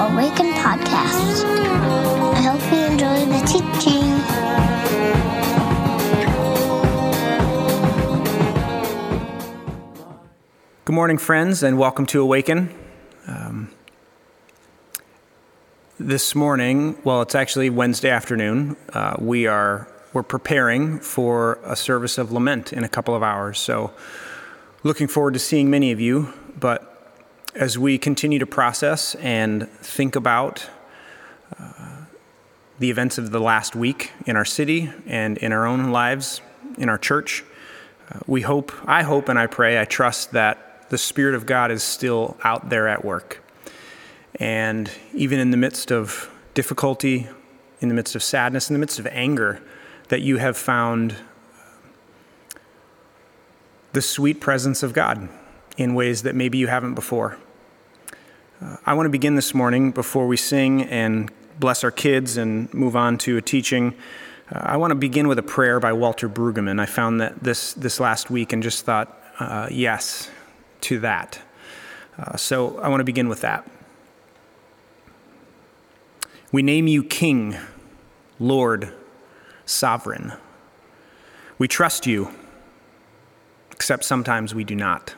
Awaken podcast. I hope you enjoy the teaching. Good morning, friends, and welcome to Awaken. Um, this morning, well, it's actually Wednesday afternoon. Uh, we are we're preparing for a service of lament in a couple of hours. So, looking forward to seeing many of you. But as we continue to process and think about uh, the events of the last week in our city and in our own lives, in our church, uh, we hope, I hope, and I pray, I trust that the Spirit of God is still out there at work. And even in the midst of difficulty, in the midst of sadness, in the midst of anger, that you have found the sweet presence of God in ways that maybe you haven't before. Uh, I want to begin this morning before we sing and bless our kids and move on to a teaching. Uh, I want to begin with a prayer by Walter Brueggemann. I found that this, this last week and just thought, uh, yes to that. Uh, so I want to begin with that. We name you King, Lord, sovereign. We trust you, except sometimes we do not.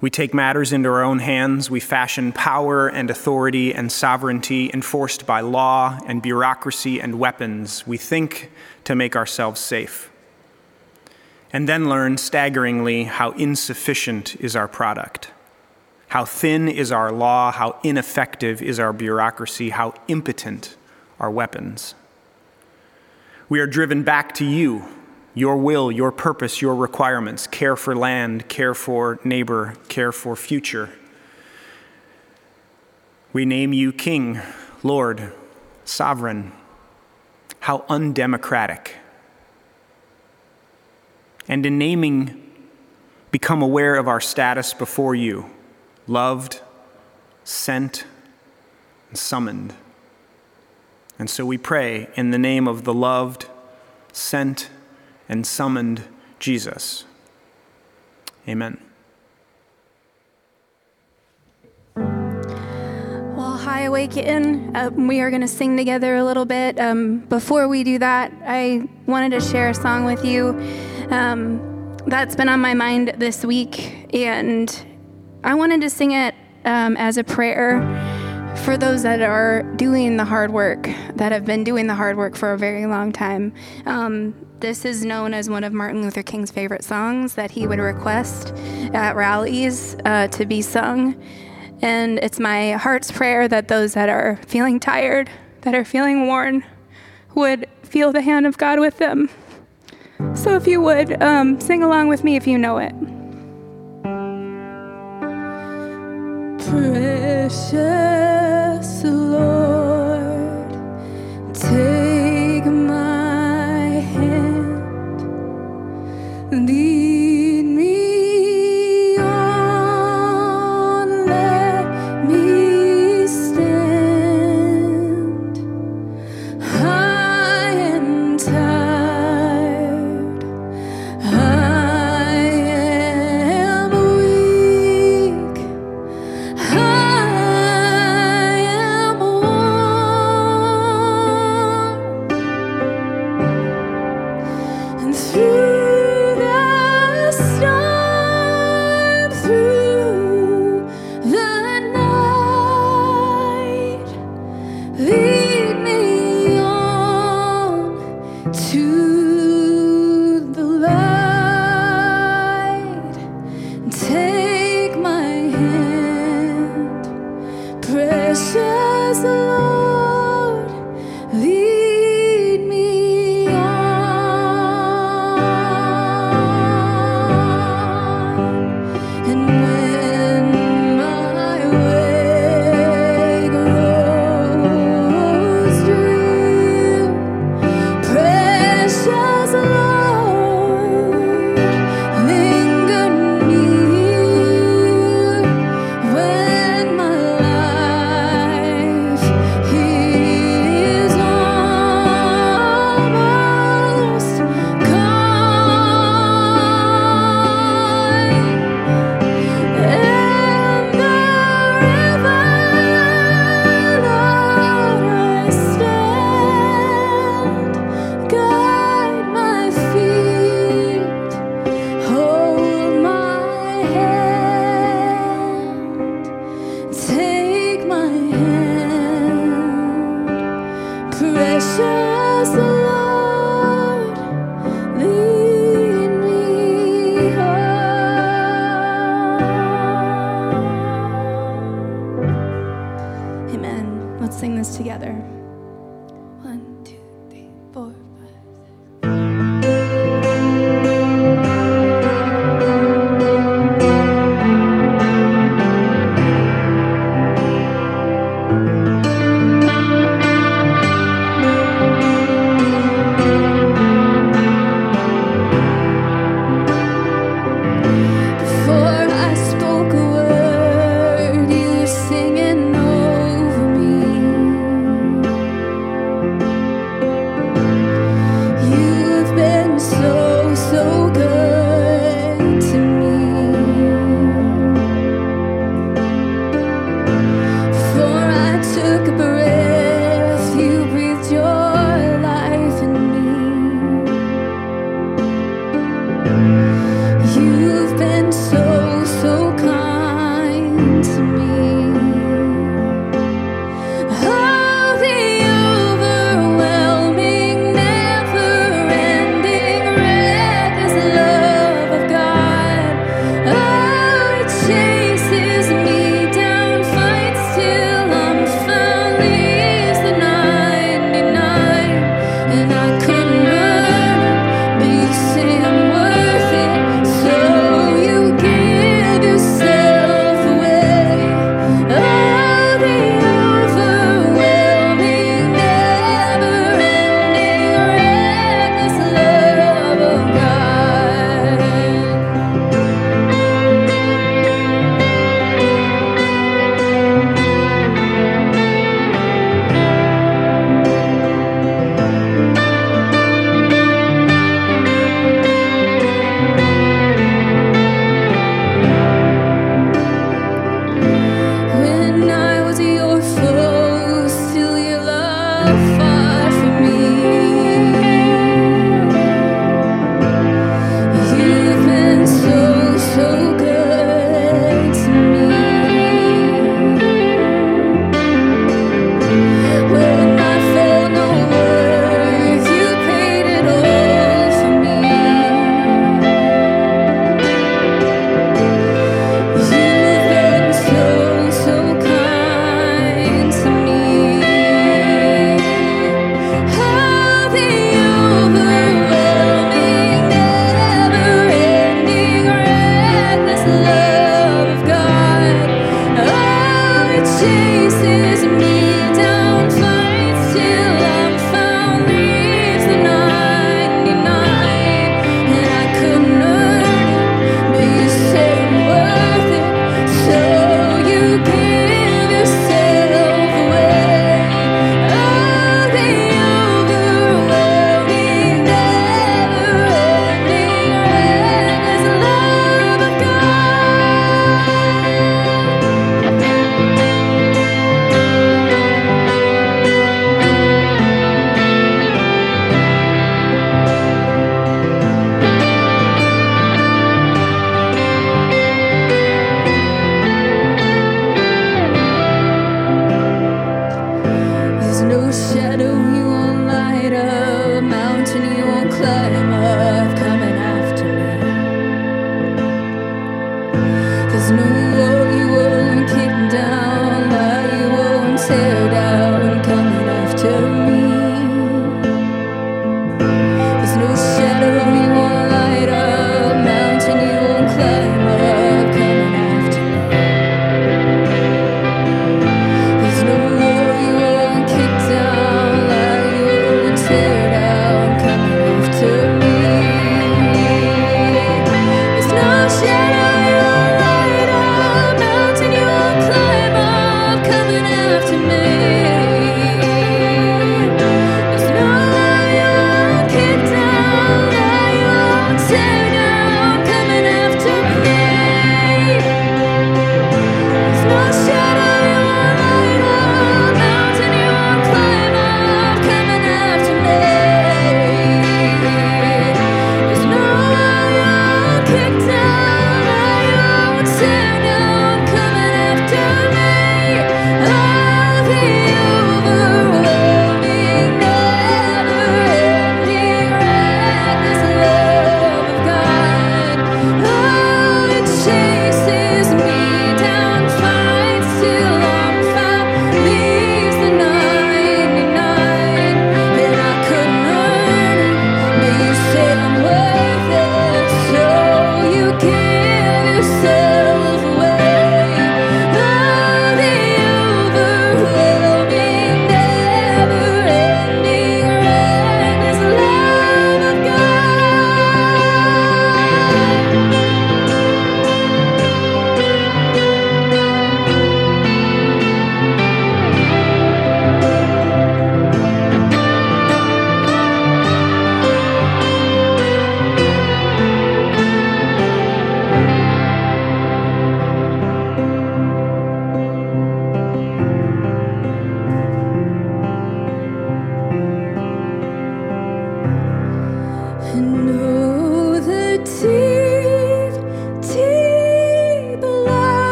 We take matters into our own hands. We fashion power and authority and sovereignty enforced by law and bureaucracy and weapons. We think to make ourselves safe. And then learn staggeringly how insufficient is our product, how thin is our law, how ineffective is our bureaucracy, how impotent our weapons. We are driven back to you, your will, your purpose, your requirements care for land, care for neighbor, care for future. We name you King, Lord, Sovereign. How undemocratic. And in naming, become aware of our status before you loved, sent, and summoned. And so we pray in the name of the loved, sent, and summoned Jesus. Amen. Well, hi, Awaken. Uh, we are going to sing together a little bit. Um, before we do that, I wanted to share a song with you um, that's been on my mind this week, and I wanted to sing it um, as a prayer for those that are doing the hard work, that have been doing the hard work for a very long time. Um, this is known as one of Martin Luther King's favorite songs that he would request at rallies uh, to be sung. And it's my heart's prayer that those that are feeling tired, that are feeling worn, would feel the hand of God with them. So if you would, um, sing along with me if you know it. Precious Lord, take my lead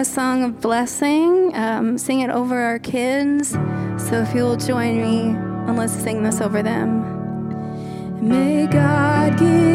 the song of blessing, um, sing it over our kids. So if you'll join me, and let's sing this over them. May God give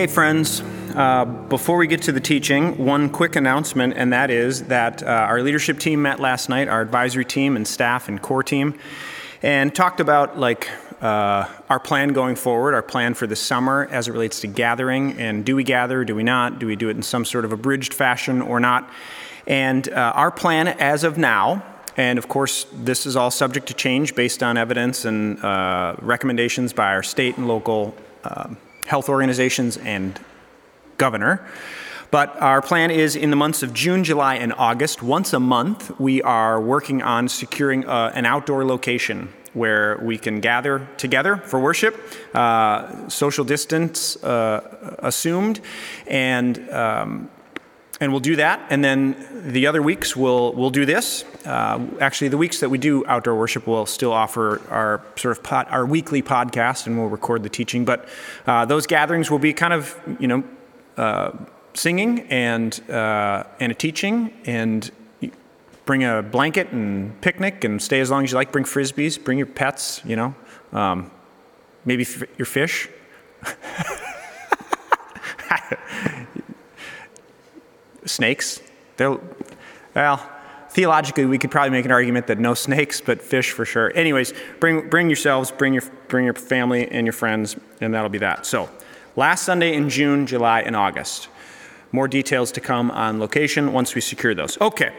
Okay, friends, uh, before we get to the teaching, one quick announcement, and that is that uh, our leadership team met last night, our advisory team and staff and core team, and talked about like uh, our plan going forward, our plan for the summer as it relates to gathering, and do we gather, do we not, do we do it in some sort of abridged fashion or not? And uh, our plan as of now, and of course, this is all subject to change based on evidence and uh, recommendations by our state and local um health organizations and governor. But our plan is in the months of June, July, and August, once a month, we are working on securing uh, an outdoor location where we can gather together for worship, uh, social distance uh, assumed, and um, and we'll do that. And then the other weeks we'll we'll do this. Uh, actually, the weeks that we do outdoor worship, we'll still offer our sort of pod, our weekly podcast, and we'll record the teaching. But uh, those gatherings will be kind of you know uh, singing and uh, and a teaching and. Bring a blanket and picnic and stay as long as you like. Bring frisbees. Bring your pets. You know, um, maybe f- your fish. snakes. They're, well, theologically, we could probably make an argument that no snakes, but fish for sure. Anyways, bring, bring yourselves, bring your, bring your family and your friends, and that'll be that. So, Last Sunday in June, July, and August. More details to come on location once we secure those. Okay.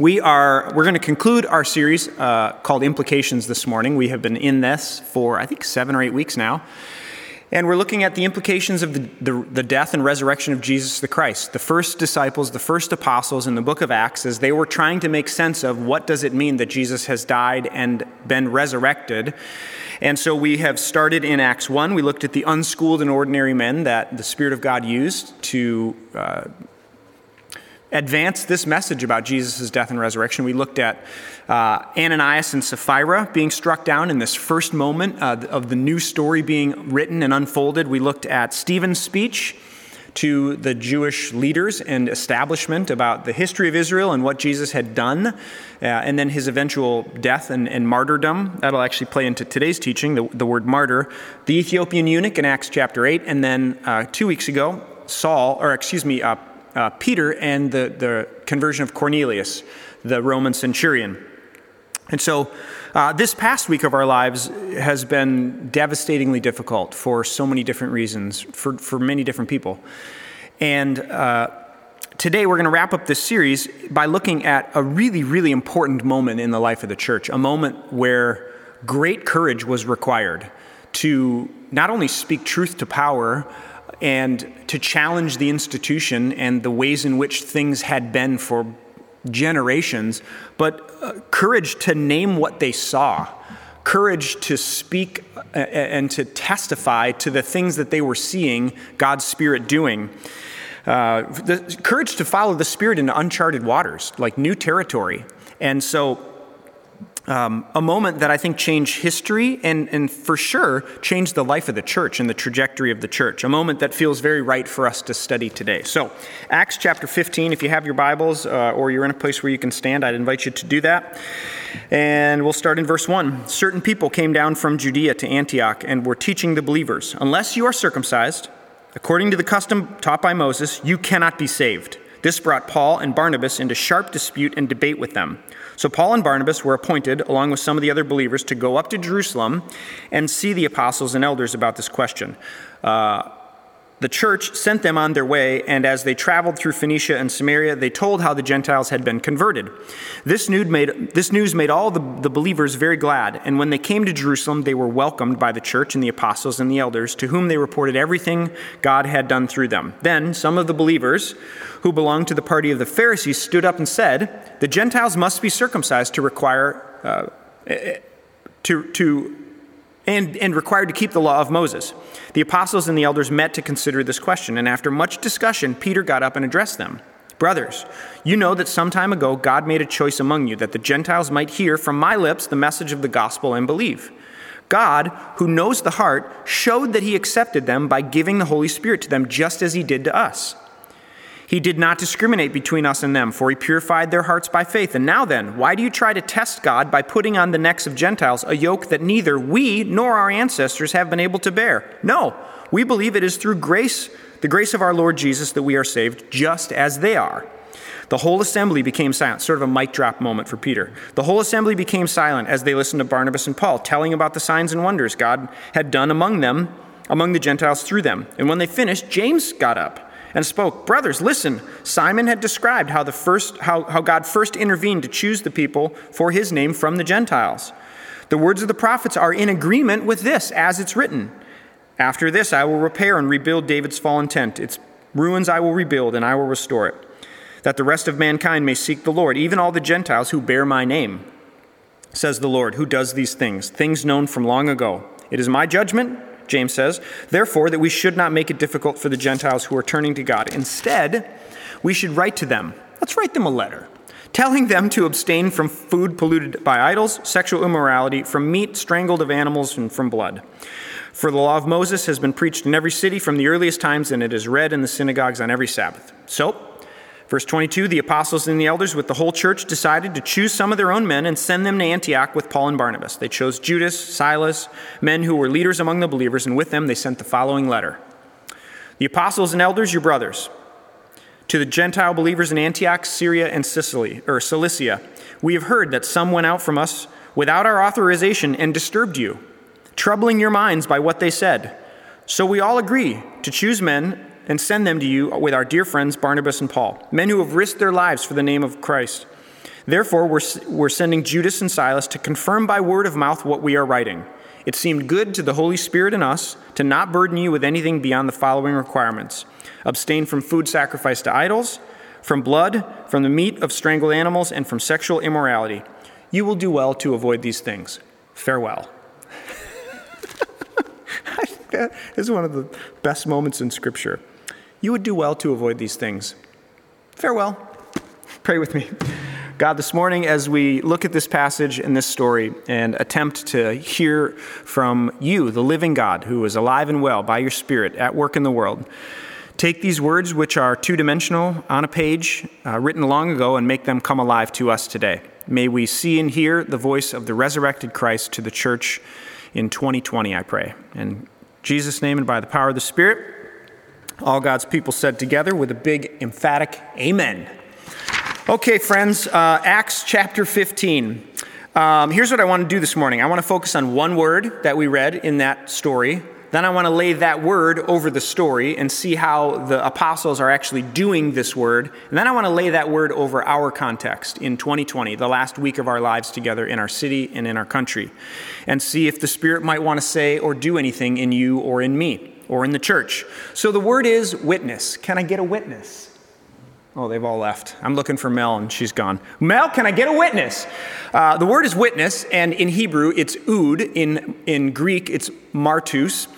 We are we're going to conclude our series uh, called Implications this morning. We have been in this for I think seven or eight weeks now, and we're looking at the implications of the, the, the, death and resurrection of Jesus the Christ. The first disciples, the first apostles in the book of Acts, as they were trying to make sense of what does it mean that Jesus has died and been resurrected. And so we have started in Acts 1. We looked at the unschooled and ordinary men that the Spirit of God used to uh, advance this message about Jesus' death and resurrection. We looked at uh, Ananias and Sapphira being struck down in this first moment uh, of the new story being written and unfolded. We looked at Stephen's speech to the Jewish leaders and establishment about the history of Israel and what Jesus had done, uh, and then his eventual death and, and, martyrdom. That'll actually play into today's teaching, the, the, word martyr. The Ethiopian eunuch in Acts chapter 8, and then uh, two weeks ago, Saul, or excuse me, uh, uh, Peter and the, the conversion of Cornelius, the Roman centurion. And so, uh, this past week of our lives has been devastatingly difficult for so many different reasons, for, for many different people. And uh, today we're going to wrap up this series by looking at a really, really important moment in the life of the church, a moment where great courage was required to not only speak truth to power, and to challenge the institution and the ways in which things had been for generations, but uh, courage to name what they saw, courage to speak uh, and to testify to the things that they were seeing God's Spirit doing. Uh, the courage to follow the Spirit into uncharted waters, like new territory. And so um, a moment that I think changed history and, and for sure changed the life of the church and the trajectory of the church. A moment that feels very right for us to study today. So, Acts chapter 15, if you have your Bibles uh, or you're in a place where you can stand, I'd invite you to do that. And we'll start in verse 1. Certain people came down from Judea to Antioch and were teaching the believers Unless you are circumcised, according to the custom taught by Moses, you cannot be saved. This brought Paul and Barnabas into sharp dispute and debate with them. So Paul and Barnabas were appointed, along with some of the other believers, to go up to Jerusalem and see the apostles and elders about this question. Uh, the church sent them on their way, and as they traveled through Phoenicia and Samaria, they told how the Gentiles had been converted. This news made, this news made all the, the believers very glad, and when they came to Jerusalem, they were welcomed by the church and the apostles and the elders, to whom they reported everything God had done through them. Then some of the believers who belonged to the party of the Pharisees stood up and said, The Gentiles must be circumcised to require. Uh, to, to and, and required to keep the law of Moses. The apostles and the elders met to consider this question, and after much discussion, Peter got up and addressed them. Brothers, you know that some time ago God made a choice among you that the Gentiles might hear from my lips the message of the gospel and believe. God, who knows the heart, showed that he accepted them by giving the Holy Spirit to them just as he did to us. He did not discriminate between us and them, for he purified their hearts by faith. And now then, why do you try to test God by putting on the necks of Gentiles a yoke that neither we nor our ancestors have been able to bear? No, we believe it is through grace, the grace of our Lord Jesus, that we are saved, just as they are. The whole assembly became silent, sort of a mic drop moment for Peter. The whole assembly became silent as they listened to Barnabas and Paul telling about the signs and wonders God had done among them, among the Gentiles through them. And when they finished, James got up and spoke, Brothers, listen. Simon had described how, the first, how, how God first intervened to choose the people for his name from the Gentiles. The words of the prophets are in agreement with this, as it's written. After this, I will repair and rebuild David's fallen tent. Its ruins I will rebuild, and I will restore it, that the rest of mankind may seek the Lord, even all the Gentiles who bear my name, says the Lord, who does these things, things known from long ago. It is my judgment James says, therefore, that we should not make it difficult for the Gentiles who are turning to God. Instead, we should write to them. Let's write them a letter telling them to abstain from food polluted by idols, sexual immorality, from meat strangled of animals, and from blood. For the law of Moses has been preached in every city from the earliest times, and it is read in the synagogues on every Sabbath. So, Verse 22 The apostles and the elders with the whole church decided to choose some of their own men and send them to Antioch with Paul and Barnabas. They chose Judas, Silas, men who were leaders among the believers, and with them they sent the following letter The apostles and elders, your brothers, to the Gentile believers in Antioch, Syria, and Sicily, or Cilicia, we have heard that some went out from us without our authorization and disturbed you, troubling your minds by what they said. So we all agree to choose men and send them to you with our dear friends Barnabas and Paul, men who have risked their lives for the name of Christ. Therefore, we're, we're sending Judas and Silas to confirm by word of mouth what we are writing. It seemed good to the Holy Spirit and us to not burden you with anything beyond the following requirements abstain from food sacrificed to idols, from blood, from the meat of strangled animals, and from sexual immorality. You will do well to avoid these things. Farewell. I think that is one of the best moments in Scripture. You would do well to avoid these things. Farewell. Pray with me. God, this morning, as we look at this passage and this story and attempt to hear from you, the living God, who is alive and well by your Spirit at work in the world, take these words, which are two dimensional on a page, uh, written long ago, and make them come alive to us today. May we see and hear the voice of the resurrected Christ to the church in 2020, I pray. In Jesus' name and by the power of the Spirit, all God's people said together with a big emphatic amen. Okay, friends, uh, Acts chapter 15. Um, here's what I want to do this morning I want to focus on one word that we read in that story. Then I want to lay that word over the story and see how the apostles are actually doing this word. And then I want to lay that word over our context in 2020, the last week of our lives together in our city and in our country, and see if the Spirit might want to say or do anything in you or in me or in the church. So the word is witness. Can I get a witness? Oh, they've all left. I'm looking for Mel, and she's gone. Mel, can I get a witness? Uh, the word is witness, and in Hebrew, it's ood. In, in Greek, it's martus.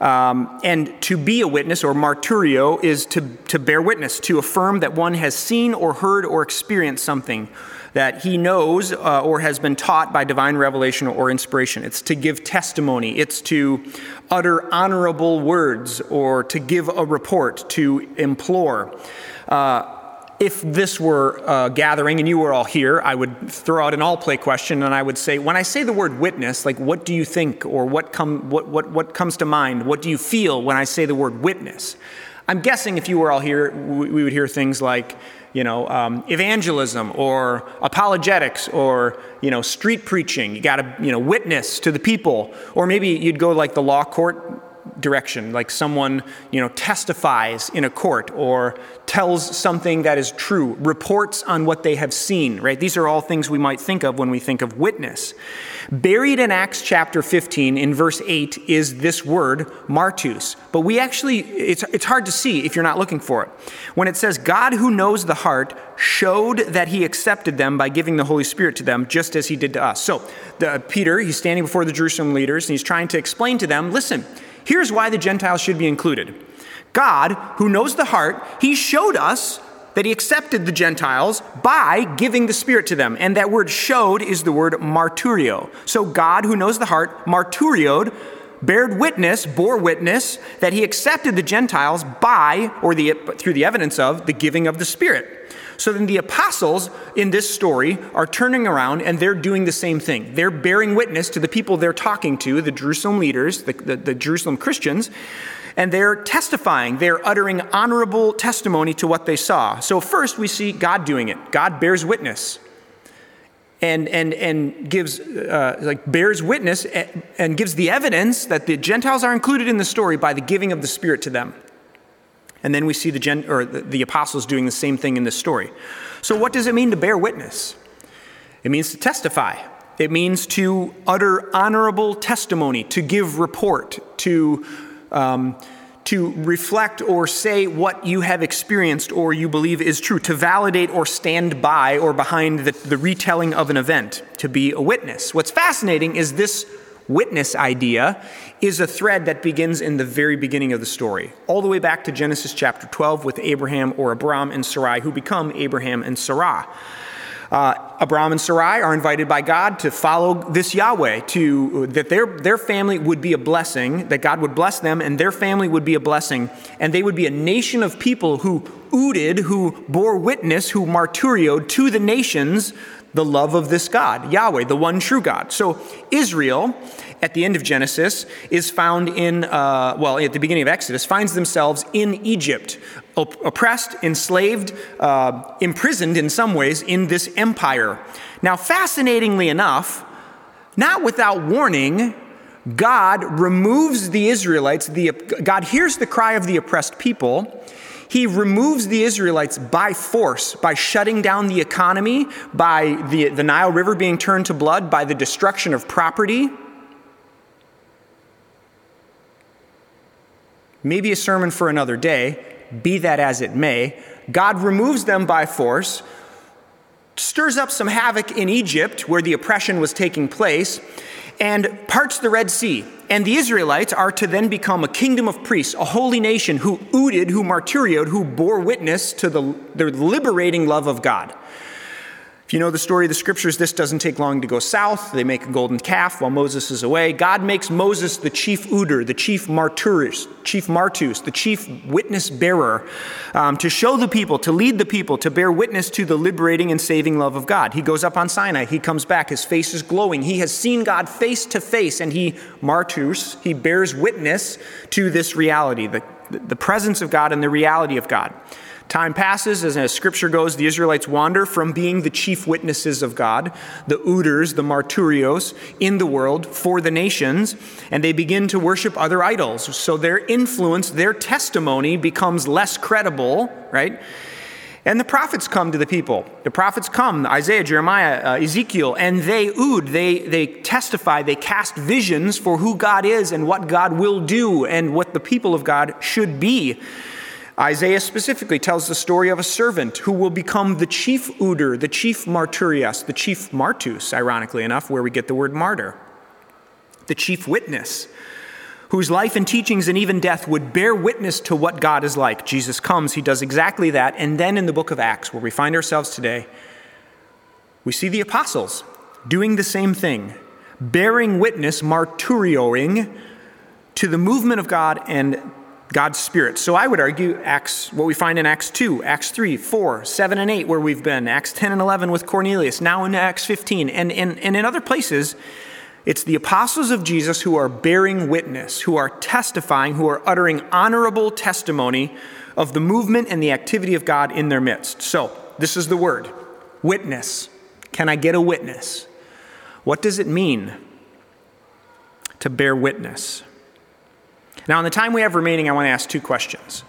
Um, and to be a witness, or marturio, is to, to bear witness, to affirm that one has seen or heard or experienced something that he knows uh, or has been taught by divine revelation or inspiration. It's to give testimony, it's to utter honorable words, or to give a report, to implore. Uh, if this were a gathering and you were all here, I would throw out an all play question and I would say, when I say the word witness, like what do you think or what, come, what, what, what comes to mind? What do you feel when I say the word witness? I'm guessing if you were all here, we would hear things like, you know, um, evangelism or apologetics or, you know, street preaching. You got to, you know, witness to the people. Or maybe you'd go like the law court direction, like someone, you know, testifies in a court or tells something that is true, reports on what they have seen, right? These are all things we might think of when we think of witness. Buried in Acts chapter 15 in verse 8 is this word, martus. But we actually, it's, it's hard to see if you're not looking for it. When it says, God who knows the heart showed that he accepted them by giving the Holy Spirit to them, just as he did to us. So, the, Peter, he's standing before the Jerusalem leaders and he's trying to explain to them listen, Here's why the Gentiles should be included God, who knows the heart, he showed us that he accepted the Gentiles by giving the Spirit to them. And that word showed is the word marturio. So God, who knows the heart, marturioed, bared witness, bore witness that he accepted the Gentiles by, or the, through the evidence of, the giving of the Spirit. So then the apostles in this story are turning around and they're doing the same thing. They're bearing witness to the people they're talking to, the Jerusalem leaders, the, the, the Jerusalem Christians, and they're testifying. They're uttering honorable testimony to what they saw. So first we see God doing it. God bears witness. And, and, and gives uh, like bears witness and, and gives the evidence that the Gentiles are included in the story by the giving of the Spirit to them. And then we see the, gen, or the, the apostles doing the same thing in this story. So, what does it mean to bear witness? It means to testify. It means to utter honorable testimony, to give report, to, um, to reflect or say what you have experienced or you believe is true, to validate or stand by or behind the, the retelling of an event, to be a witness. What's fascinating is this witness idea is a thread that begins in the very beginning of the story, all the way back to Genesis chapter 12 with Abraham or Abram and Sarai, who become Abraham and Sarah. Uh, Abram and Sarai are invited by God to follow this Yahweh, to that their, their family would be a blessing, that God would bless them, and their family would be a blessing, and they would be a nation of people who ooded, who bore witness, who marturioed to the nations the love of this God, Yahweh, the one true God. So Israel, at the end of Genesis, is found in, uh, well, at the beginning of Exodus, finds themselves in Egypt, op- oppressed, enslaved, uh, imprisoned in some ways in this empire. Now, fascinatingly enough, not without warning, God removes the Israelites, the, God hears the cry of the oppressed people. He removes the Israelites by force, by shutting down the economy, by the, the Nile River being turned to blood, by the destruction of property. Maybe a sermon for another day, be that as it may. God removes them by force, stirs up some havoc in Egypt where the oppression was taking place, and parts the Red Sea. And the Israelites are to then become a kingdom of priests, a holy nation who ooded, who martyrioed, who bore witness to the, the liberating love of God. You know the story of the scriptures, this doesn't take long to go south. They make a golden calf while Moses is away. God makes Moses the chief ooder, the chief martyrs, chief martus, the chief witness bearer, um, to show the people, to lead the people, to bear witness to the liberating and saving love of God. He goes up on Sinai. He comes back. His face is glowing. He has seen God face to face, and he martus, he bears witness to this reality, the, the presence of God and the reality of God. Time passes, as, as scripture goes, the Israelites wander from being the chief witnesses of God, the ooders, the martyrios, in the world for the nations, and they begin to worship other idols. So their influence, their testimony becomes less credible, right? And the prophets come to the people. The prophets come, Isaiah, Jeremiah, uh, Ezekiel, and they ood, they, they testify, they cast visions for who God is and what God will do and what the people of God should be. Isaiah specifically tells the story of a servant who will become the chief ooder, the chief martyrias, the chief martus, ironically enough, where we get the word martyr, the chief witness, whose life and teachings and even death would bear witness to what God is like. Jesus comes, he does exactly that. And then in the book of Acts, where we find ourselves today, we see the apostles doing the same thing, bearing witness, martyrioing to the movement of God and God's Spirit. So I would argue Acts, what we find in Acts 2, Acts 3, 4, 7, and 8, where we've been, Acts 10 and 11 with Cornelius, now in Acts 15, and, and, and in other places, it's the apostles of Jesus who are bearing witness, who are testifying, who are uttering honorable testimony of the movement and the activity of God in their midst. So, this is the word witness. Can I get a witness? What does it mean to bear witness? Now, in the time we have remaining, I want to ask two questions.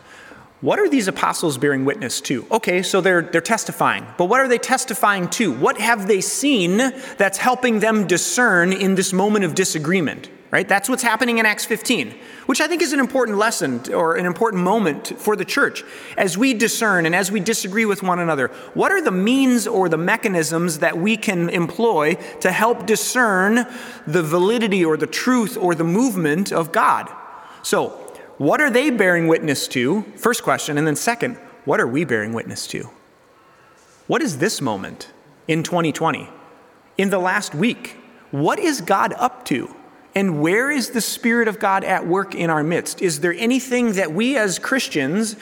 What are these apostles bearing witness to? Okay, so they're, they're testifying, but what are they testifying to? What have they seen that's helping them discern in this moment of disagreement? Right? That's what's happening in Acts 15, which I think is an important lesson or an important moment for the church. As we discern and as we disagree with one another, what are the means or the mechanisms that we can employ to help discern the validity or the truth or the movement of God? So, what are they bearing witness to? First question. And then, second, what are we bearing witness to? What is this moment in 2020? In the last week? What is God up to? And where is the Spirit of God at work in our midst? Is there anything that we as Christians,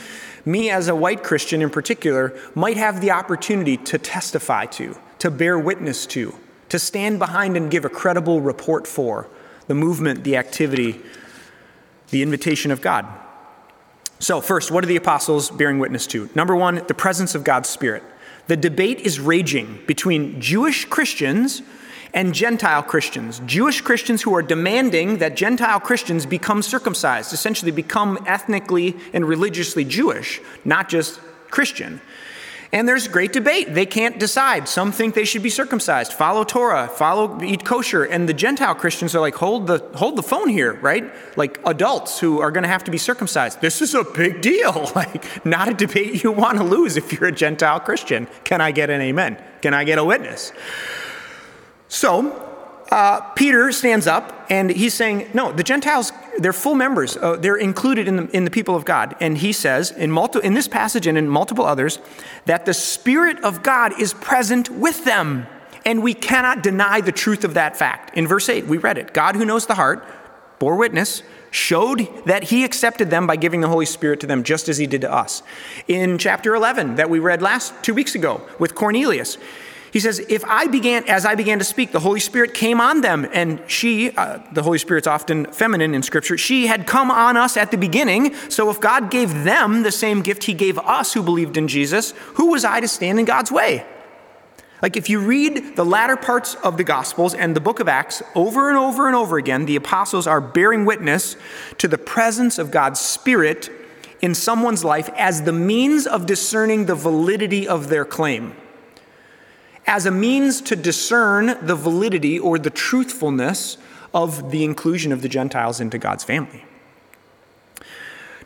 me as a white Christian in particular, might have the opportunity to testify to, to bear witness to, to stand behind and give a credible report for the movement, the activity, the invitation of God. So, first, what are the apostles bearing witness to? Number one, the presence of God's Spirit. The debate is raging between Jewish Christians and Gentile Christians. Jewish Christians who are demanding that Gentile Christians become circumcised, essentially become ethnically and religiously Jewish, not just Christian. And there's great debate. They can't decide. Some think they should be circumcised, follow Torah, follow eat kosher, and the Gentile Christians are like, hold the hold the phone here, right? Like adults who are going to have to be circumcised. This is a big deal. Like not a debate you want to lose if you're a Gentile Christian. Can I get an amen? Can I get a witness? So uh, Peter stands up and he's saying, No, the Gentiles, they're full members. Uh, they're included in the, in the people of God. And he says in, multi- in this passage and in multiple others that the Spirit of God is present with them. And we cannot deny the truth of that fact. In verse 8, we read it God, who knows the heart, bore witness, showed that he accepted them by giving the Holy Spirit to them, just as he did to us. In chapter 11, that we read last two weeks ago with Cornelius, he says, If I began, as I began to speak, the Holy Spirit came on them. And she, uh, the Holy Spirit's often feminine in Scripture, she had come on us at the beginning. So if God gave them the same gift he gave us who believed in Jesus, who was I to stand in God's way? Like, if you read the latter parts of the Gospels and the book of Acts over and over and over again, the apostles are bearing witness to the presence of God's Spirit in someone's life as the means of discerning the validity of their claim, as a means to discern the validity or the truthfulness of the inclusion of the Gentiles into God's family.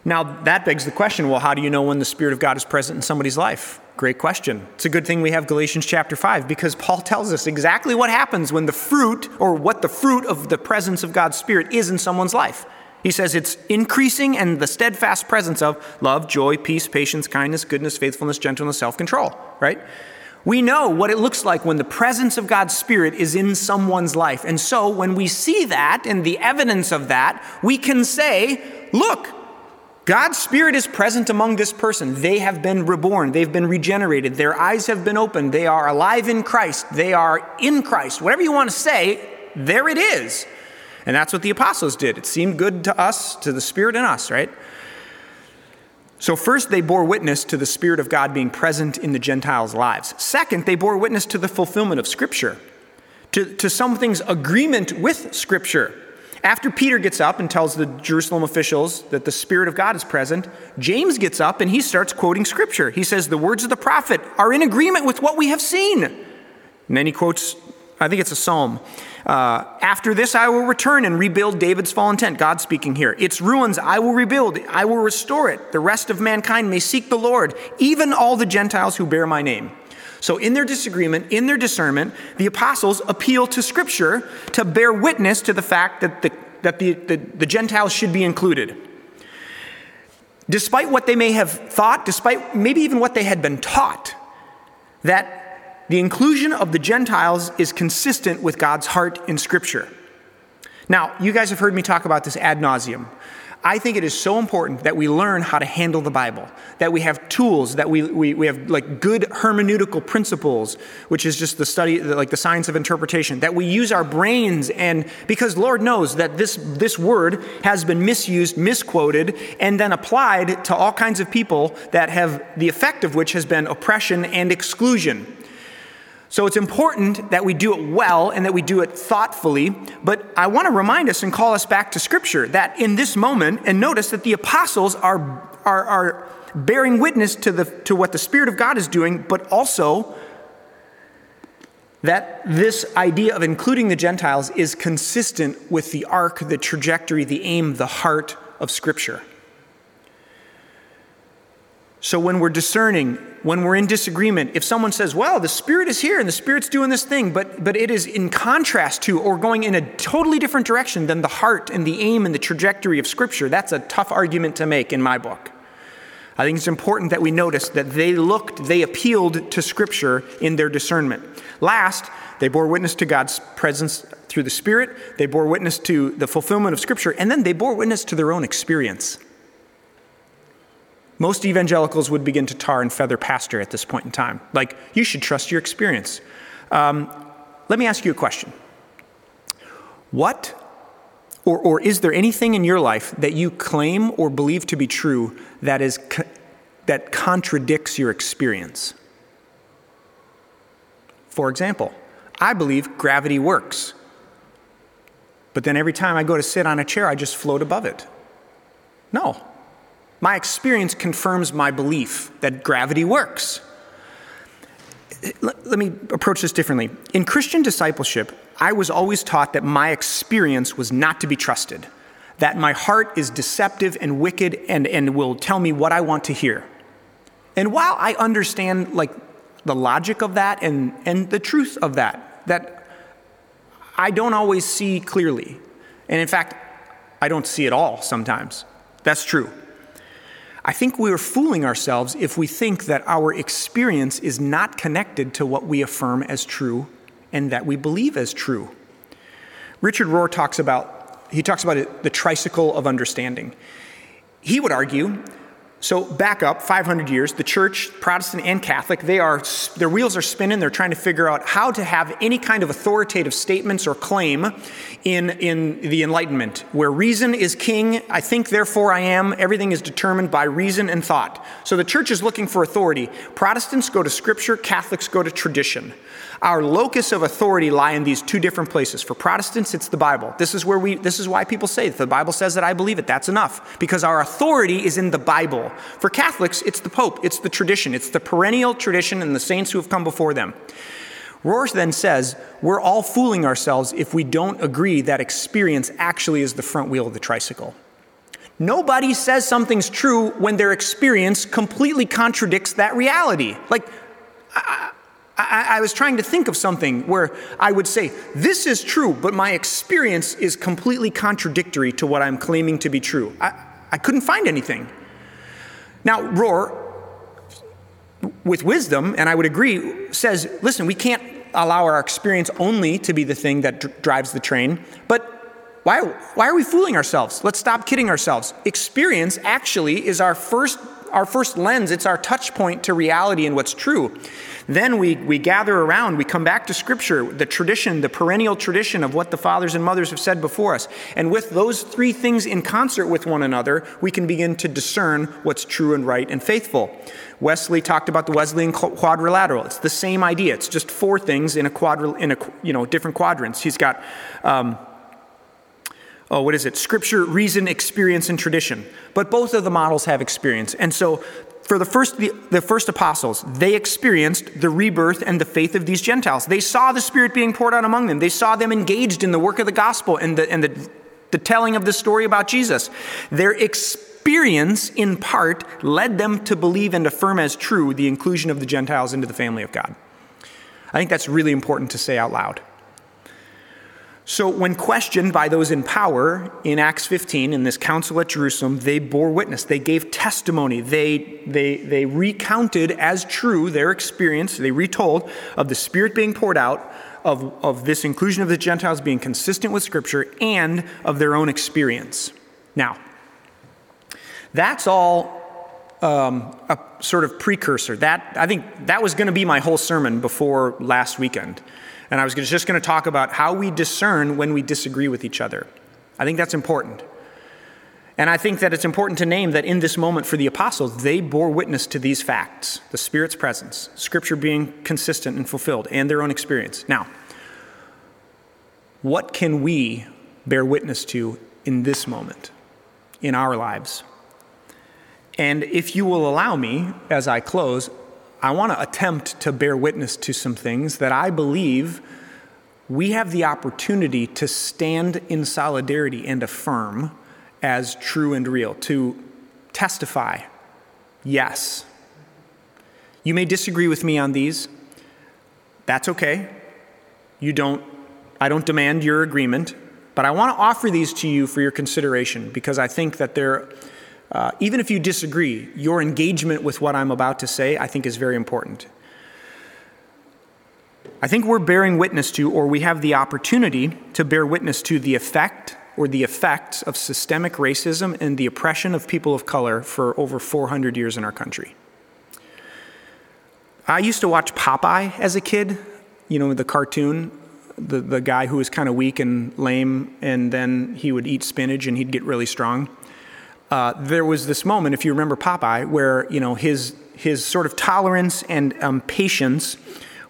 Now, that begs the question well, how do you know when the Spirit of God is present in somebody's life? Great question. It's a good thing we have Galatians chapter 5 because Paul tells us exactly what happens when the fruit, or what the fruit of the presence of God's Spirit is in someone's life. He says it's increasing and the steadfast presence of love, joy, peace, patience, kindness, goodness, faithfulness, gentleness, self control, right? We know what it looks like when the presence of God's Spirit is in someone's life. And so when we see that and the evidence of that, we can say, look, God's Spirit is present among this person. They have been reborn. They've been regenerated. Their eyes have been opened. They are alive in Christ. They are in Christ. Whatever you want to say, there it is. And that's what the apostles did. It seemed good to us, to the Spirit in us, right? So, first, they bore witness to the Spirit of God being present in the Gentiles' lives. Second, they bore witness to the fulfillment of Scripture, to, to something's agreement with Scripture. After Peter gets up and tells the Jerusalem officials that the Spirit of God is present, James gets up and he starts quoting Scripture. He says, The words of the prophet are in agreement with what we have seen. And then he quotes, I think it's a psalm. Uh, After this, I will return and rebuild David's fallen tent. God speaking here. Its ruins I will rebuild, I will restore it. The rest of mankind may seek the Lord, even all the Gentiles who bear my name. So, in their disagreement, in their discernment, the apostles appeal to Scripture to bear witness to the fact that the, that the, the, the Gentiles should be included. Despite what they may have thought, despite maybe even what they had been taught, that the inclusion of the Gentiles is consistent with God's heart in Scripture. Now, you guys have heard me talk about this ad nauseum. I think it is so important that we learn how to handle the Bible, that we have tools, that we, we, we have like good hermeneutical principles, which is just the study, like the science of interpretation, that we use our brains and because Lord knows that this, this word has been misused, misquoted, and then applied to all kinds of people that have the effect of which has been oppression and exclusion. So it's important that we do it well and that we do it thoughtfully. But I want to remind us and call us back to Scripture that in this moment, and notice that the apostles are, are, are bearing witness to, the, to what the Spirit of God is doing, but also that this idea of including the Gentiles is consistent with the arc, the trajectory, the aim, the heart of Scripture. So when we're discerning, when we're in disagreement, if someone says, well, the Spirit is here and the Spirit's doing this thing, but, but it is in contrast to or going in a totally different direction than the heart and the aim and the trajectory of Scripture, that's a tough argument to make in my book. I think it's important that we notice that they looked, they appealed to Scripture in their discernment. Last, they bore witness to God's presence through the Spirit, they bore witness to the fulfillment of Scripture, and then they bore witness to their own experience. Most evangelicals would begin to tar and feather pastor at this point in time. Like, you should trust your experience. Um, let me ask you a question. What, or, or is there anything in your life that you claim or believe to be true that, is, that contradicts your experience? For example, I believe gravity works. But then every time I go to sit on a chair, I just float above it. No, my experience confirms my belief that gravity works. Let me approach this differently. In Christian discipleship, I was always taught that my experience was not to be trusted, that my heart is deceptive and wicked and, and will tell me what I want to hear. And while I understand like the logic of that and, and the truth of that, that I don't always see clearly. And in fact, I don't see it all sometimes. That's true. I think we are fooling ourselves if we think that our experience is not connected to what we affirm as true and that we believe as true. Richard Rohr talks about he talks about it, the tricycle of understanding. He would argue So back up 500 years, the church, Protestant and Catholic, they are their wheels are spinning. They're trying to figure out how to have any kind of authoritative statements or claim in in the Enlightenment, where reason is king. I think, therefore I am. Everything is determined by reason and thought. So the church is looking for authority. Protestants go to Scripture. Catholics go to tradition. Our locus of authority lie in these two different places. For Protestants, it's the Bible. This is where we this is why people say if the Bible says that I believe it, that's enough. Because our authority is in the Bible. For Catholics, it's the Pope, it's the tradition, it's the perennial tradition and the saints who have come before them. Rohr then says, we're all fooling ourselves if we don't agree that experience actually is the front wheel of the tricycle. Nobody says something's true when their experience completely contradicts that reality. Like, I, I, I, was trying to think of something where I would say, This is true, but my experience is completely contradictory to what I'm claiming to be true. I, I couldn't find anything. Now, Rohr, with wisdom, and I would agree, says, Listen, we can't allow our experience only to be the thing that dr- drives the train, but why, why are we fooling ourselves? Let's stop kidding ourselves. Experience actually is our first, our first lens, it's our touch point to reality and what's true. Then we, we gather around, we come back to Scripture, the tradition, the perennial tradition of what the fathers and mothers have said before us. And with those three things in concert with one another, we can begin to discern what's true and right and faithful. Wesley talked about the Wesleyan quadrilateral. It's the same idea. It's just four things in a quadri- in a you know different quadrants. He's got um, oh, what is it? Scripture, reason, experience, and tradition. But both of the models have experience. And so for the first, the, the, first apostles, they experienced the rebirth and the faith of these Gentiles. They saw the Spirit being poured out among them. They saw them engaged in the work of the gospel and the, and the, the telling of the story about Jesus. Their experience, in part, led them to believe and affirm as true the inclusion of the Gentiles into the family of God. I think that's really important to say out loud. So, when questioned by those in power in Acts 15, in this council at Jerusalem, they bore witness. They gave testimony. They, they, they recounted as true their experience, they retold of the Spirit being poured out, of, of this inclusion of the Gentiles being consistent with Scripture, and of their own experience. Now, that's all um, a sort of precursor. That, I think that was going to be my whole sermon before last weekend. And I was just going to talk about how we discern when we disagree with each other. I think that's important. And I think that it's important to name that in this moment for the apostles, they bore witness to these facts the Spirit's presence, Scripture being consistent and fulfilled, and their own experience. Now, what can we bear witness to in this moment, in our lives? And if you will allow me, as I close, I want to attempt to bear witness to some things that I believe we have the opportunity to stand in solidarity and affirm as true and real, to testify, yes. You may disagree with me on these. That's okay. You don't, I don't demand your agreement, but I want to offer these to you for your consideration because I think that they're uh, even if you disagree, your engagement with what I'm about to say, I think, is very important. I think we're bearing witness to, or we have the opportunity to bear witness to, the effect or the effects of systemic racism and the oppression of people of color for over 400 years in our country. I used to watch Popeye as a kid, you know, the cartoon, the, the guy who was kind of weak and lame, and then he would eat spinach and he'd get really strong uh, there was this moment, if you remember Popeye, where you know his his sort of tolerance and um, patience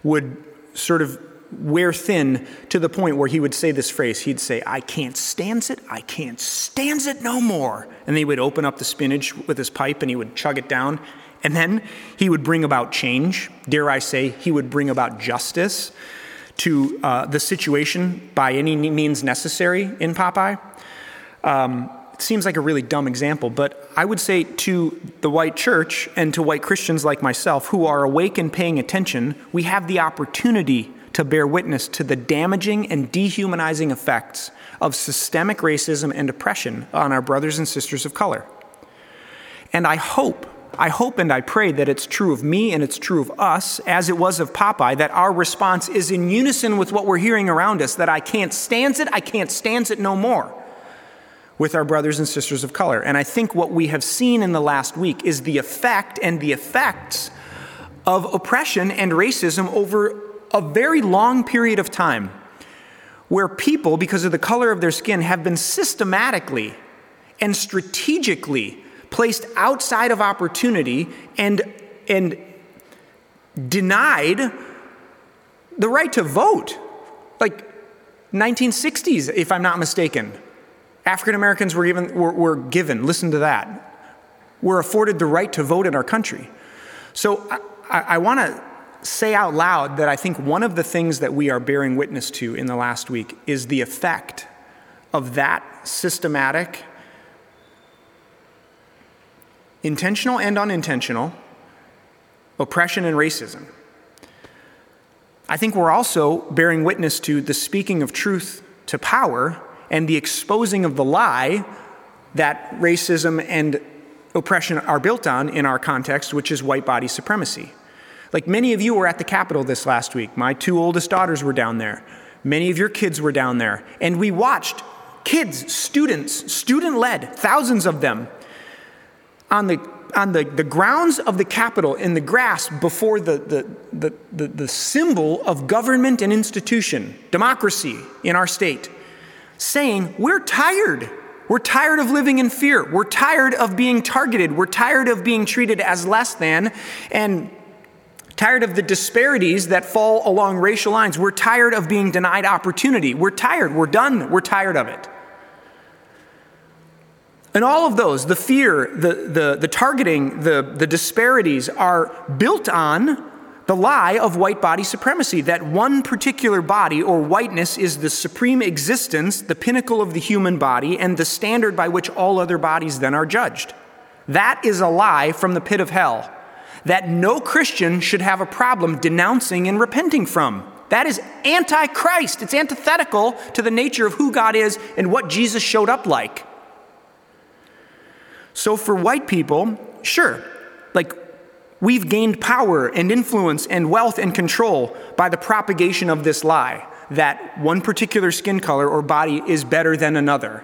would sort of wear thin to the point where he would say this phrase. He'd say, "I can't stand it. I can't stand it no more." And he would open up the spinach with his pipe and he would chug it down. And then he would bring about change. Dare I say, he would bring about justice to uh, the situation by any means necessary in Popeye. Um, seems like a really dumb example, but I would say to the white church and to white Christians like myself who are awake and paying attention, we have the opportunity to bear witness to the damaging and dehumanizing effects of systemic racism and oppression on our brothers and sisters of color. And I hope, I hope and I pray that it's true of me and it's true of us, as it was of Popeye, that our response is in unison with what we're hearing around us that I can't stand it, I can't stand it no more with our brothers and sisters of color. And I think what we have seen in the last week is the effect and the effects of oppression and racism over a very long period of time, where people, because of the color of their skin, have been systematically and strategically placed outside of opportunity and, and denied the right to vote. Like 1960s, if I'm not mistaken. African Americans were, even, were, were given, listen to that, were afforded the right to vote in our country. So I, I want to say out loud that I think one of the things that we are bearing witness to in the last week is the effect of that systematic, intentional and unintentional, oppression and racism. I think we're also bearing witness to the speaking of truth to power and the exposing of the lie that racism and oppression are built on in our context, which is white body supremacy. Like many of you were at the Capitol this last week. My two oldest daughters were down there. Many of your kids were down there. And we watched kids, students, student led, thousands of them, on the on the, the grounds of the Capitol in the grass before the, the, the, the, the symbol of government and institution, democracy in our state, saying, We're tired. We're tired of living in fear. We're tired of being targeted. We're tired of being treated as less than and tired of the disparities that fall along racial lines. We're tired of being denied opportunity. We're tired. We're done. We're tired of it. And all of those, the fear, the, the, the targeting, the, the disparities, are built on the lie of white body supremacy that one particular body or whiteness is the supreme existence, the pinnacle of the human body, and the standard by which all other bodies then are judged. That is a lie from the pit of hell that no Christian should have a problem denouncing and repenting from. That is antichrist. It's antithetical to the nature of who God is and what Jesus showed up like. So, for white people, sure, like we've gained power and influence and wealth and control by the propagation of this lie that one particular skin color or body is better than another.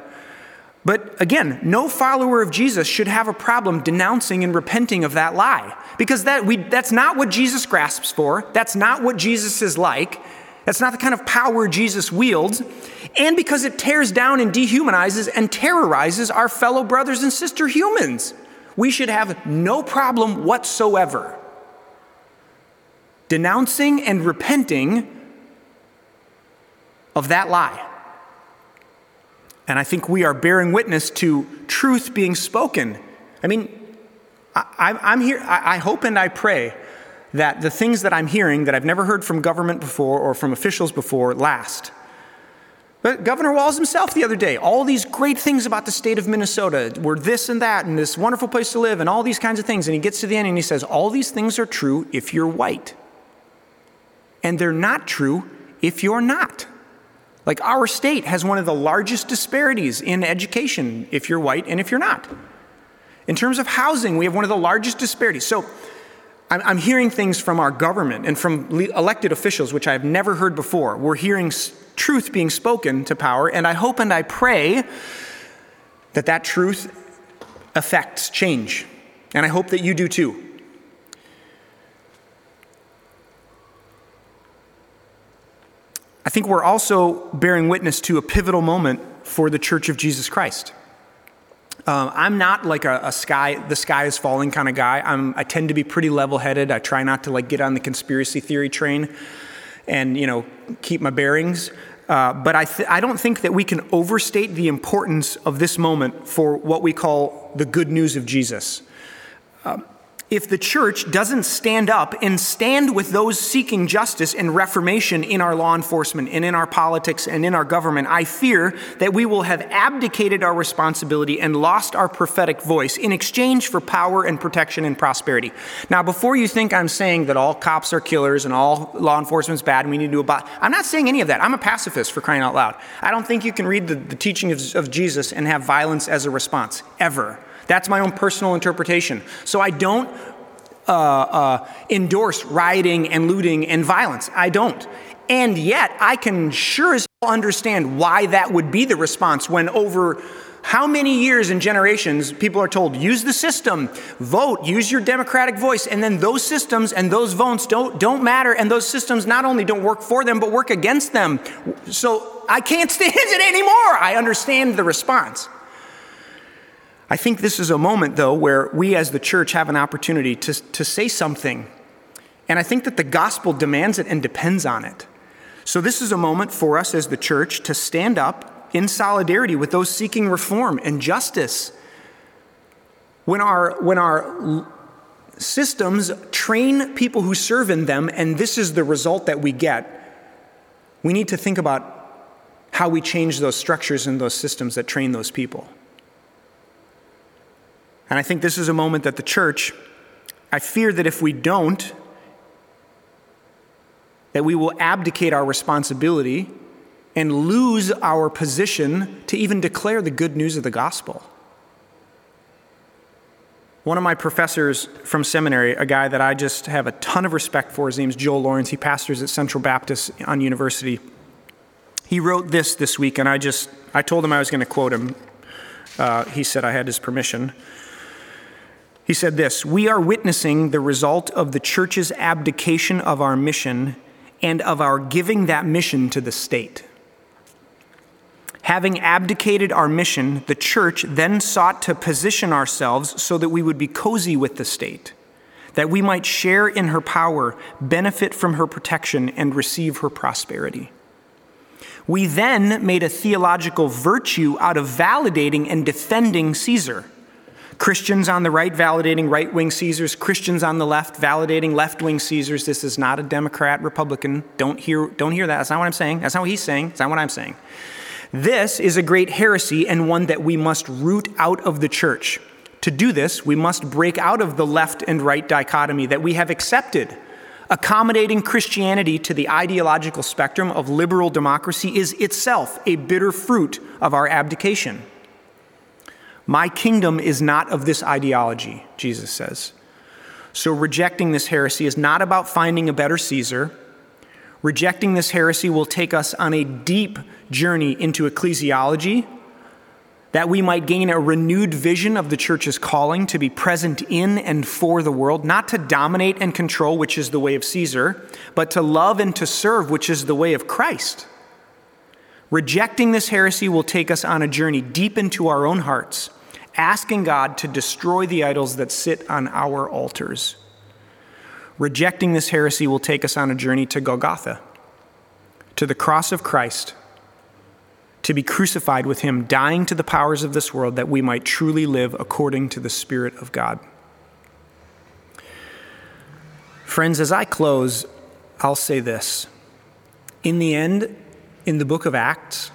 But again, no follower of Jesus should have a problem denouncing and repenting of that lie because that we, that's not what Jesus grasps for. That's not what Jesus is like. That's not the kind of power Jesus wields. And because it tears down and dehumanizes and terrorizes our fellow brothers and sister humans. We should have no problem whatsoever denouncing and repenting of that lie. And I think we are bearing witness to truth being spoken. I mean, I, am here, I, I hope and I pray that the things that I'm hearing that I've never heard from government before or from officials before last. But Governor Walz himself the other day, all these great things about the state of Minnesota were this and that and this wonderful place to live and all these kinds of things. And he gets to the end and he says, All these things are true if you're white. And they're not true if you're not. Like our state has one of the largest disparities in education if you're white and if you're not. In terms of housing, we have one of the largest disparities. So I'm, hearing things from our government and from elected officials, which I've never heard before. We're hearing truth being spoken to power, and I hope and I pray that that truth affects change. And I hope that you do too. I think we're also bearing witness to a pivotal moment for the Church of Jesus Christ. Um, I'm not like a, a, sky, the sky is falling kind of guy. I'm, I tend to be pretty level headed. I try not to like get on the conspiracy theory train and, you know, keep my bearings. Uh, but I, th- I don't think that we can overstate the importance of this moment for what we call the good news of Jesus. Um, if the church doesn't stand up and stand with those seeking justice and reformation in our law enforcement and in our politics and in our government, I fear that we will have abdicated our responsibility and lost our prophetic voice in exchange for power and protection and prosperity. Now, before you think I'm saying that all cops are killers and all law enforcement's bad and we need to about, I'm not saying any of that. I'm a pacifist for crying out loud. I don't think you can read the, the teaching of, of Jesus and have violence as a response, ever. That's my own personal interpretation. So I don't uh, uh, endorse rioting and looting and violence. I don't. And yet, I can sure as hell understand why that would be the response when over How many years and generations people are told, use the system, vote, use your democratic voice, and then those systems and those votes don't, don't matter, and those systems not only don't work for them, but work against them. So I can't stand it anymore. I understand the response. I think this is a moment, though, where we as the church have an opportunity to, to say something. And I think that the gospel demands it and depends on it. So, this is a moment for us as the church to stand up in solidarity with those seeking reform and justice. When our, when our systems train people who serve in them, and this is the result that we get, we need to think about how we change those structures and those systems that train those people. And I think this is a moment that the church, I fear that if we don't, that we will abdicate our responsibility and lose our position to even declare the good news of the gospel. One of my professors from seminary, a guy that I just have a ton of respect for, his name's Joel Lawrence. He pastors at Central Baptist on university. He wrote this this week, and I just I told him I was going to quote him. Uh, he said I had his permission. He said this We are witnessing the result of the church's abdication of our mission and of our giving that mission to the state. Having abdicated our mission, the church then sought to position ourselves so that we would be cozy with the state, that we might share in her power, benefit from her protection, and receive her prosperity. We then made a theological virtue out of validating and defending Caesar. Christians on the right validating right wing Caesars, Christians on the left validating left wing Caesars. This is not a Democrat Republican. Don't hear, don't hear that. That's not what I'm saying. That's not what he's saying. That's not what I'm saying. This is a great heresy and one that we must root out of the church. To do this, we must break out of the left and right dichotomy that we have accepted. Accommodating Christianity to the ideological spectrum of liberal democracy is itself a bitter fruit of our abdication. My kingdom is not of this ideology, Jesus says. So rejecting this heresy is not about finding a better Caesar Rejecting this heresy will take us on a deep journey into ecclesiology, that we might gain a renewed vision of the church's calling to be present in and for the world, not to dominate and control, which is the way of Caesar, but to love and to serve, which is the way of Christ. Rejecting this heresy will take us on a journey deep into our own hearts, asking God to destroy the idols that sit on our altars. Rejecting this heresy will take us on a journey to Golgotha, to the cross of Christ, to be crucified with him, dying to the powers of this world that we might truly live according to the Spirit of God. Friends, as I close, I'll say this. In the end, in the book of Acts,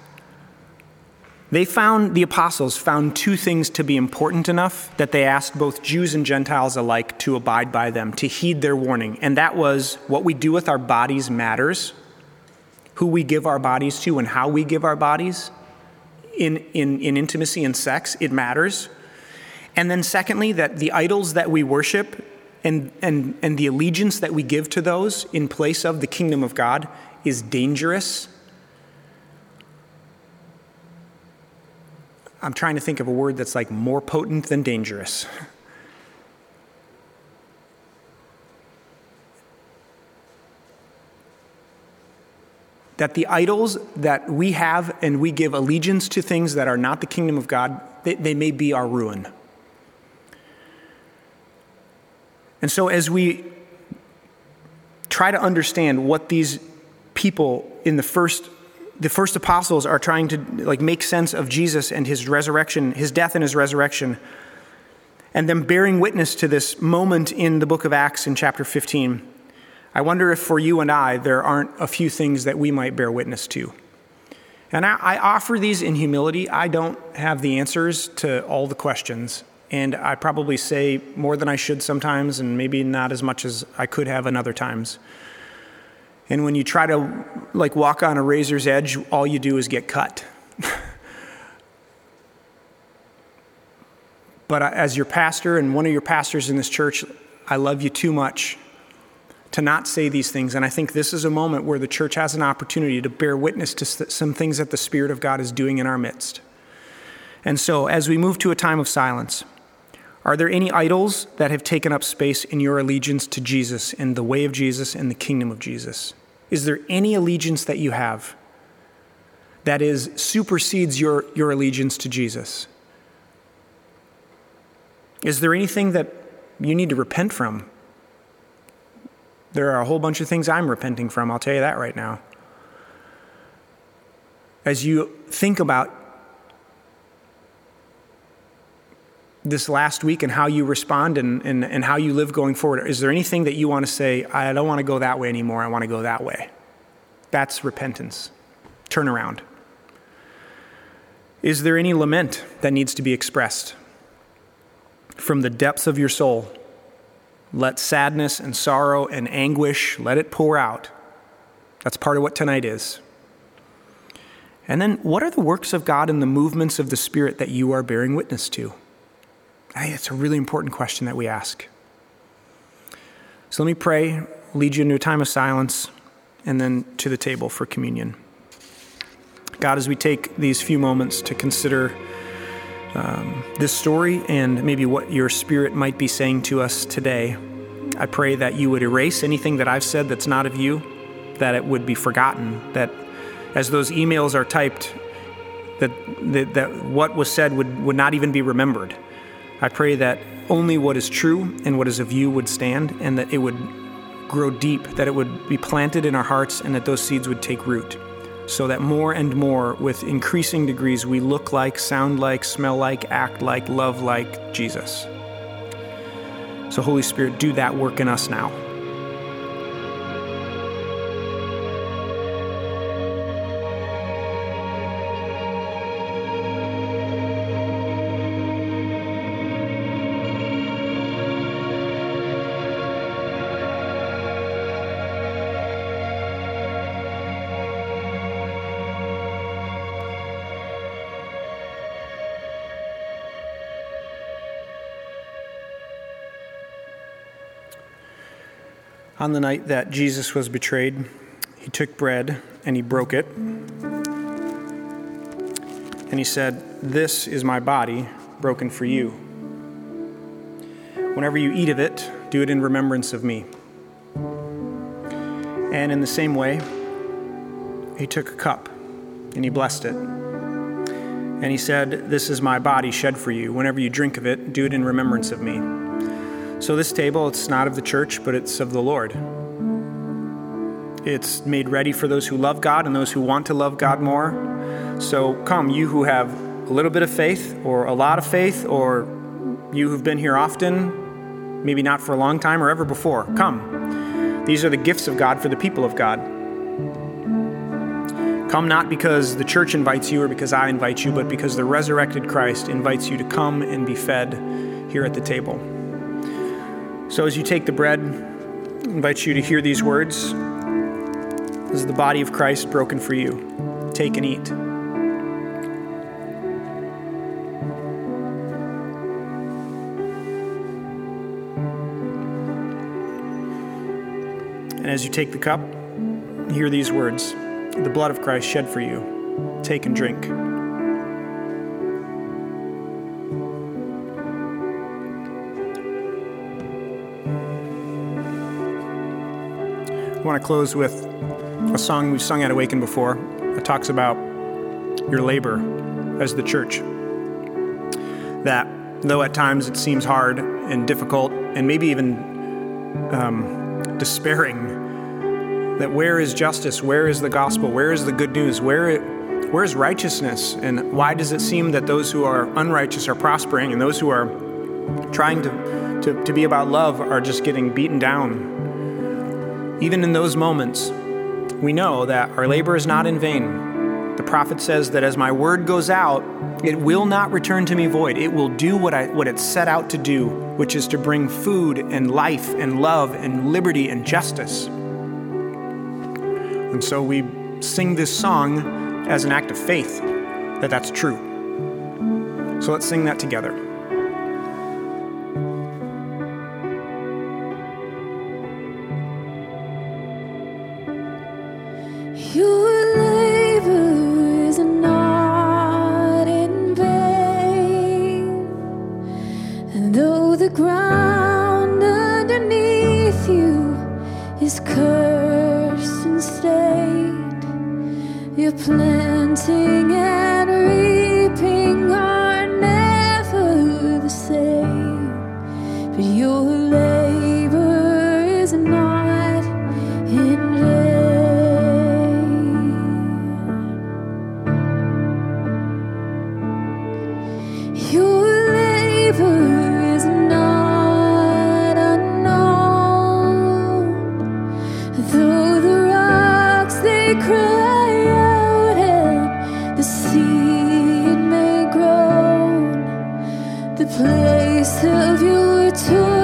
they found, the apostles found two things to be important enough that they asked both Jews and Gentiles alike to abide by them, to heed their warning. And that was what we do with our bodies matters, who we give our bodies to, and how we give our bodies in, in, in intimacy and sex, it matters. And then, secondly, that the idols that we worship and, and, and the allegiance that we give to those in place of the kingdom of God is dangerous I'm trying to think of a word that's like more potent than dangerous. that the idols that we have and we give allegiance to things that are not the kingdom of God, they, they, may be our ruin. And so, as we try to understand what these people in the first the first apostles are trying to like make sense of Jesus and his resurrection, his death and his resurrection, and them bearing witness to this moment in the book of Acts in chapter 15. I wonder if for you and I there aren't a few things that we might bear witness to. And I, I offer these in humility. I don't have the answers to all the questions, and I probably say more than I should sometimes, and maybe not as much as I could have in other times. And when you try to like walk on a razor's edge, all you do is get cut. but as your pastor and one of your pastors in this church, I love you too much to not say these things. And I think this is a moment where the church has an opportunity to bear witness to some things that the Spirit of God is doing in our midst. And so, as we move to a time of silence, are there any idols that have taken up space in your allegiance to Jesus and the way of Jesus and the kingdom of Jesus? Is there any allegiance that you have that is supersedes your, your allegiance to Jesus? Is there anything that you need to repent from? There are a whole bunch of things I'm repenting from, I'll tell you that right now. As you think about this last week and how you respond and, and, and how you live going forward, is there anything that you want to say, I don't want to go that way anymore, I want to go that way? That's repentance. Turn around. Is there any lament that needs to be expressed? From the depths of your soul, let sadness and sorrow and anguish, let it pour out. That's part of what tonight is. And then, what are the works of God and the movements of the Spirit that you are bearing witness to? I think it's a really important question that we ask. So let me pray, lead you into a time of silence, and then to the table for communion. God, as we take these few moments to consider um, this story and maybe what your spirit might be saying to us today, I pray that you would erase anything that I've said that's not of you, that it would be forgotten, that as those emails are typed, that, that, that what was said would, would not even be remembered. I pray that only what is true and what is of you would stand, and that it would grow deep, that it would be planted in our hearts, and that those seeds would take root. So that more and more, with increasing degrees, we look like, sound like, smell like, act like, love like Jesus. So, Holy Spirit, do that work in us now. On the night that Jesus was betrayed, he took bread and he broke it. And he said, This is my body broken for you. Whenever you eat of it, do it in remembrance of me. And in the same way, he took a cup and he blessed it. And he said, This is my body shed for you. Whenever you drink of it, do it in remembrance of me. So, this table, it's not of the church, but it's of the Lord. It's made ready for those who love God and those who want to love God more. So, come, you who have a little bit of faith, or a lot of faith, or you who've been here often, maybe not for a long time or ever before, come. These are the gifts of God for the people of God. Come not because the church invites you or because I invite you, but because the resurrected Christ invites you to come and be fed here at the table. So as you take the bread, I invite you to hear these words. This is the body of Christ broken for you. Take and eat. And as you take the cup, hear these words The blood of Christ shed for you. Take and drink. To close with a song we've sung at Awaken before that talks about your labor as the church. That though at times it seems hard and difficult and maybe even um, despairing, that where is justice? Where is the gospel? Where is the good news? Where, where is righteousness? And why does it seem that those who are unrighteous are prospering and those who are trying to, to, to be about love are just getting beaten down even in those moments, we know that our labor is not in vain. The prophet says that as my word goes out, it will not return to me void. It will do what, I, what it set out to do, which is to bring food and life and love and liberty and justice. And so we sing this song as an act of faith that that's true. So let's sing that together. Though the rocks they cry out and the seed may groan, the place of your return.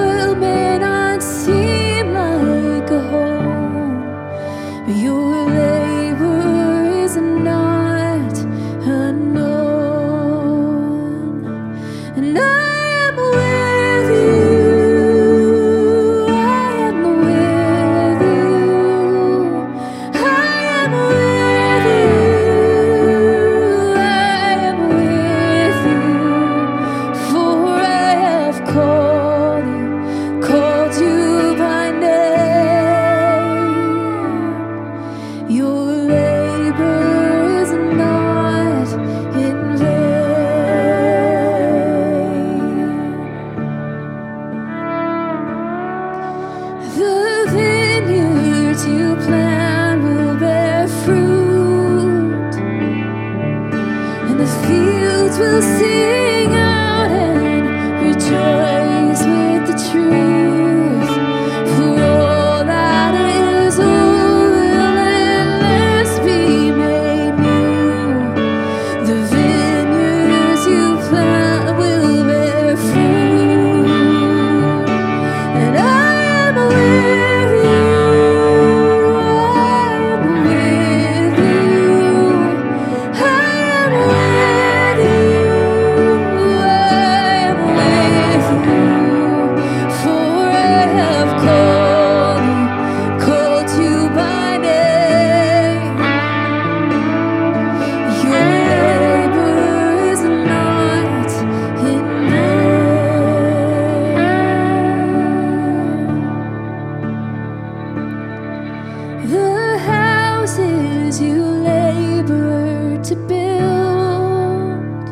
To labor to build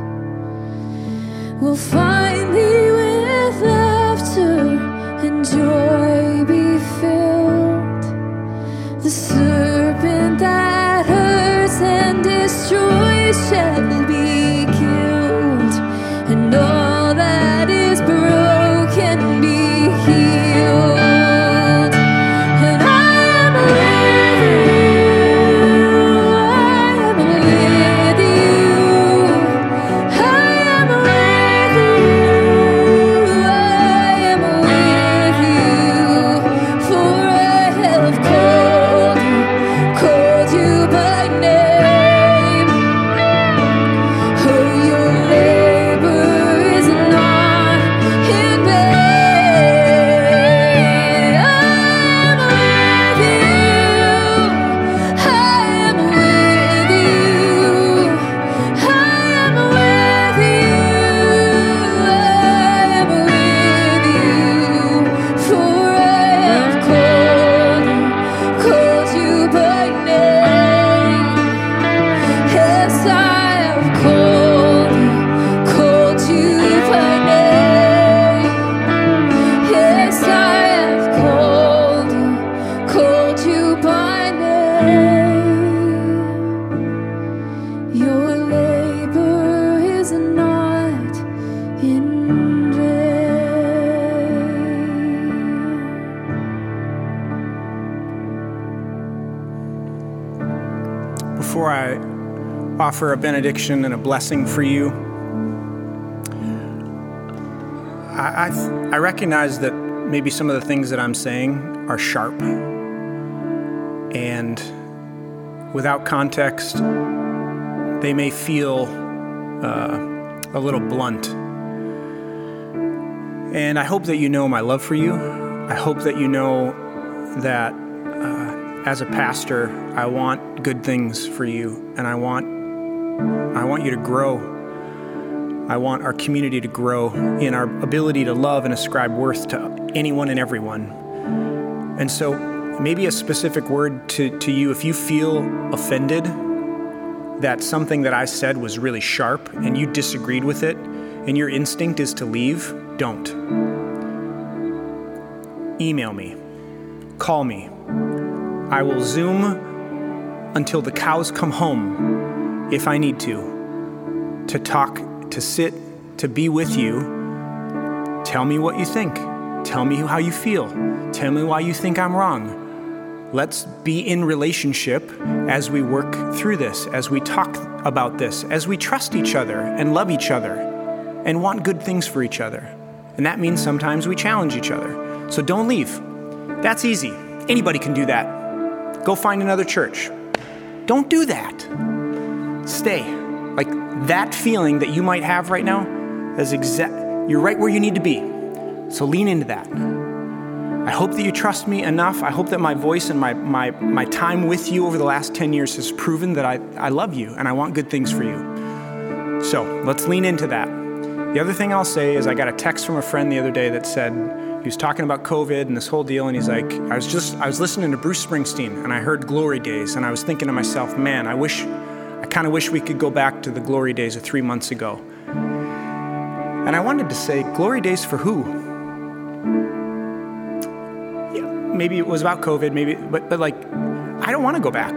will find thee with laughter and joy be filled. The serpent that hurts and destroys shall. benediction and a blessing for you. I, I, I recognize that maybe some of the things that I'm saying are sharp. And without context, they may feel uh, a little blunt. And I hope that you know my love for you. I hope that you know that uh, as a pastor, I want good things for you and I want I want you to grow. I want our community to grow in our ability to love and ascribe worth to anyone and everyone. And so, maybe a specific word to, to you if you feel offended that something that I said was really sharp and you disagreed with it, and your instinct is to leave, don't. Email me, call me. I will Zoom until the cows come home if I need to, to talk, to sit, to be with you. Tell me what you think. Tell me how you feel. Tell me why you think I'm wrong. Let's be in relationship as we work through this, as we talk about this, as we trust each other and love each other and want good things for each other. And that means sometimes we challenge each other. So don't leave. That's easy. Anybody can do that. Go find another church. Don't do that. Stay. Like that feeling that you might have right now is exact you're right where you need to be. So lean into that. I hope that you trust me enough. I hope that my voice and my, my, my time with you over the last 10 years has proven that I, I love you and I want good things for you. So let's lean into that. The other thing I'll say is I got a text from a friend the other day that said he was talking about COVID and this whole deal, and he's like, I was just I was listening to Bruce Springsteen and I heard Glory Days, and I was thinking to myself, man, I wish kind of wish we could go back to the glory days of three months ago. And I wanted to say, glory days for who? maybe it was about COVID, maybe, but, but like, I don't want to go back.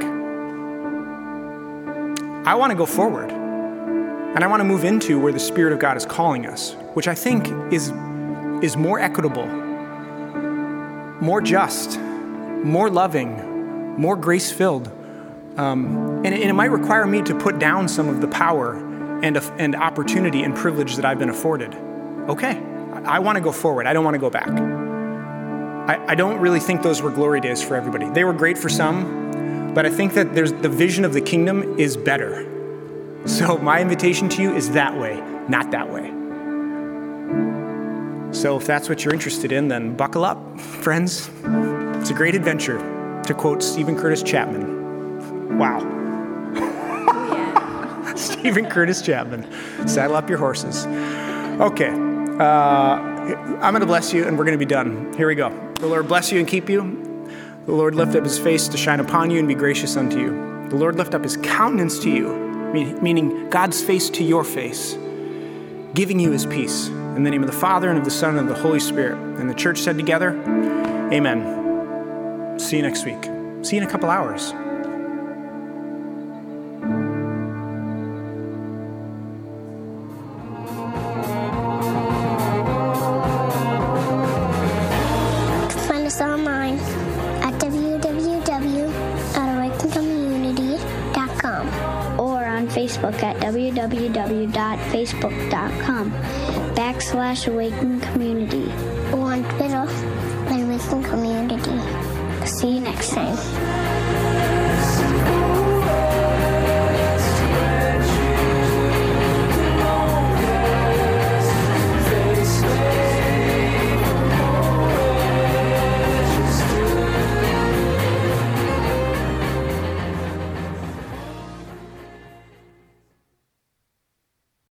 I want to go forward. And I want to move into where the Spirit of God is calling us, which I think is, is more equitable, more just, more loving, more grace filled. Um, and, and, it might require me to put down some of the power and, and opportunity and privilege that I've been afforded. Okay, I, I want to go forward. I don't want to go back. I, I don't really think those were glory days for everybody. They were great for some, but I think that there's the vision of the kingdom is better. So my invitation to you is that way, not that way. So if that's what you're interested in, then buckle up, friends. It's a great adventure, to quote Steven Curtis Chapman. Wow. Steven Curtis Chapman. Saddle up your horses. Okay. Uh, I'm going to bless you and we're going to be done. Here we go. The Lord bless you and keep you. The Lord lift up his face to shine upon you and be gracious unto you. The Lord lift up his countenance to you, meaning God's face to your face, giving you his peace. In the name of the Father and of the Son and of the Holy Spirit. And the church said together, Amen. See you next week. See you in a couple hours. www.facebook.com backslash Awaken Community.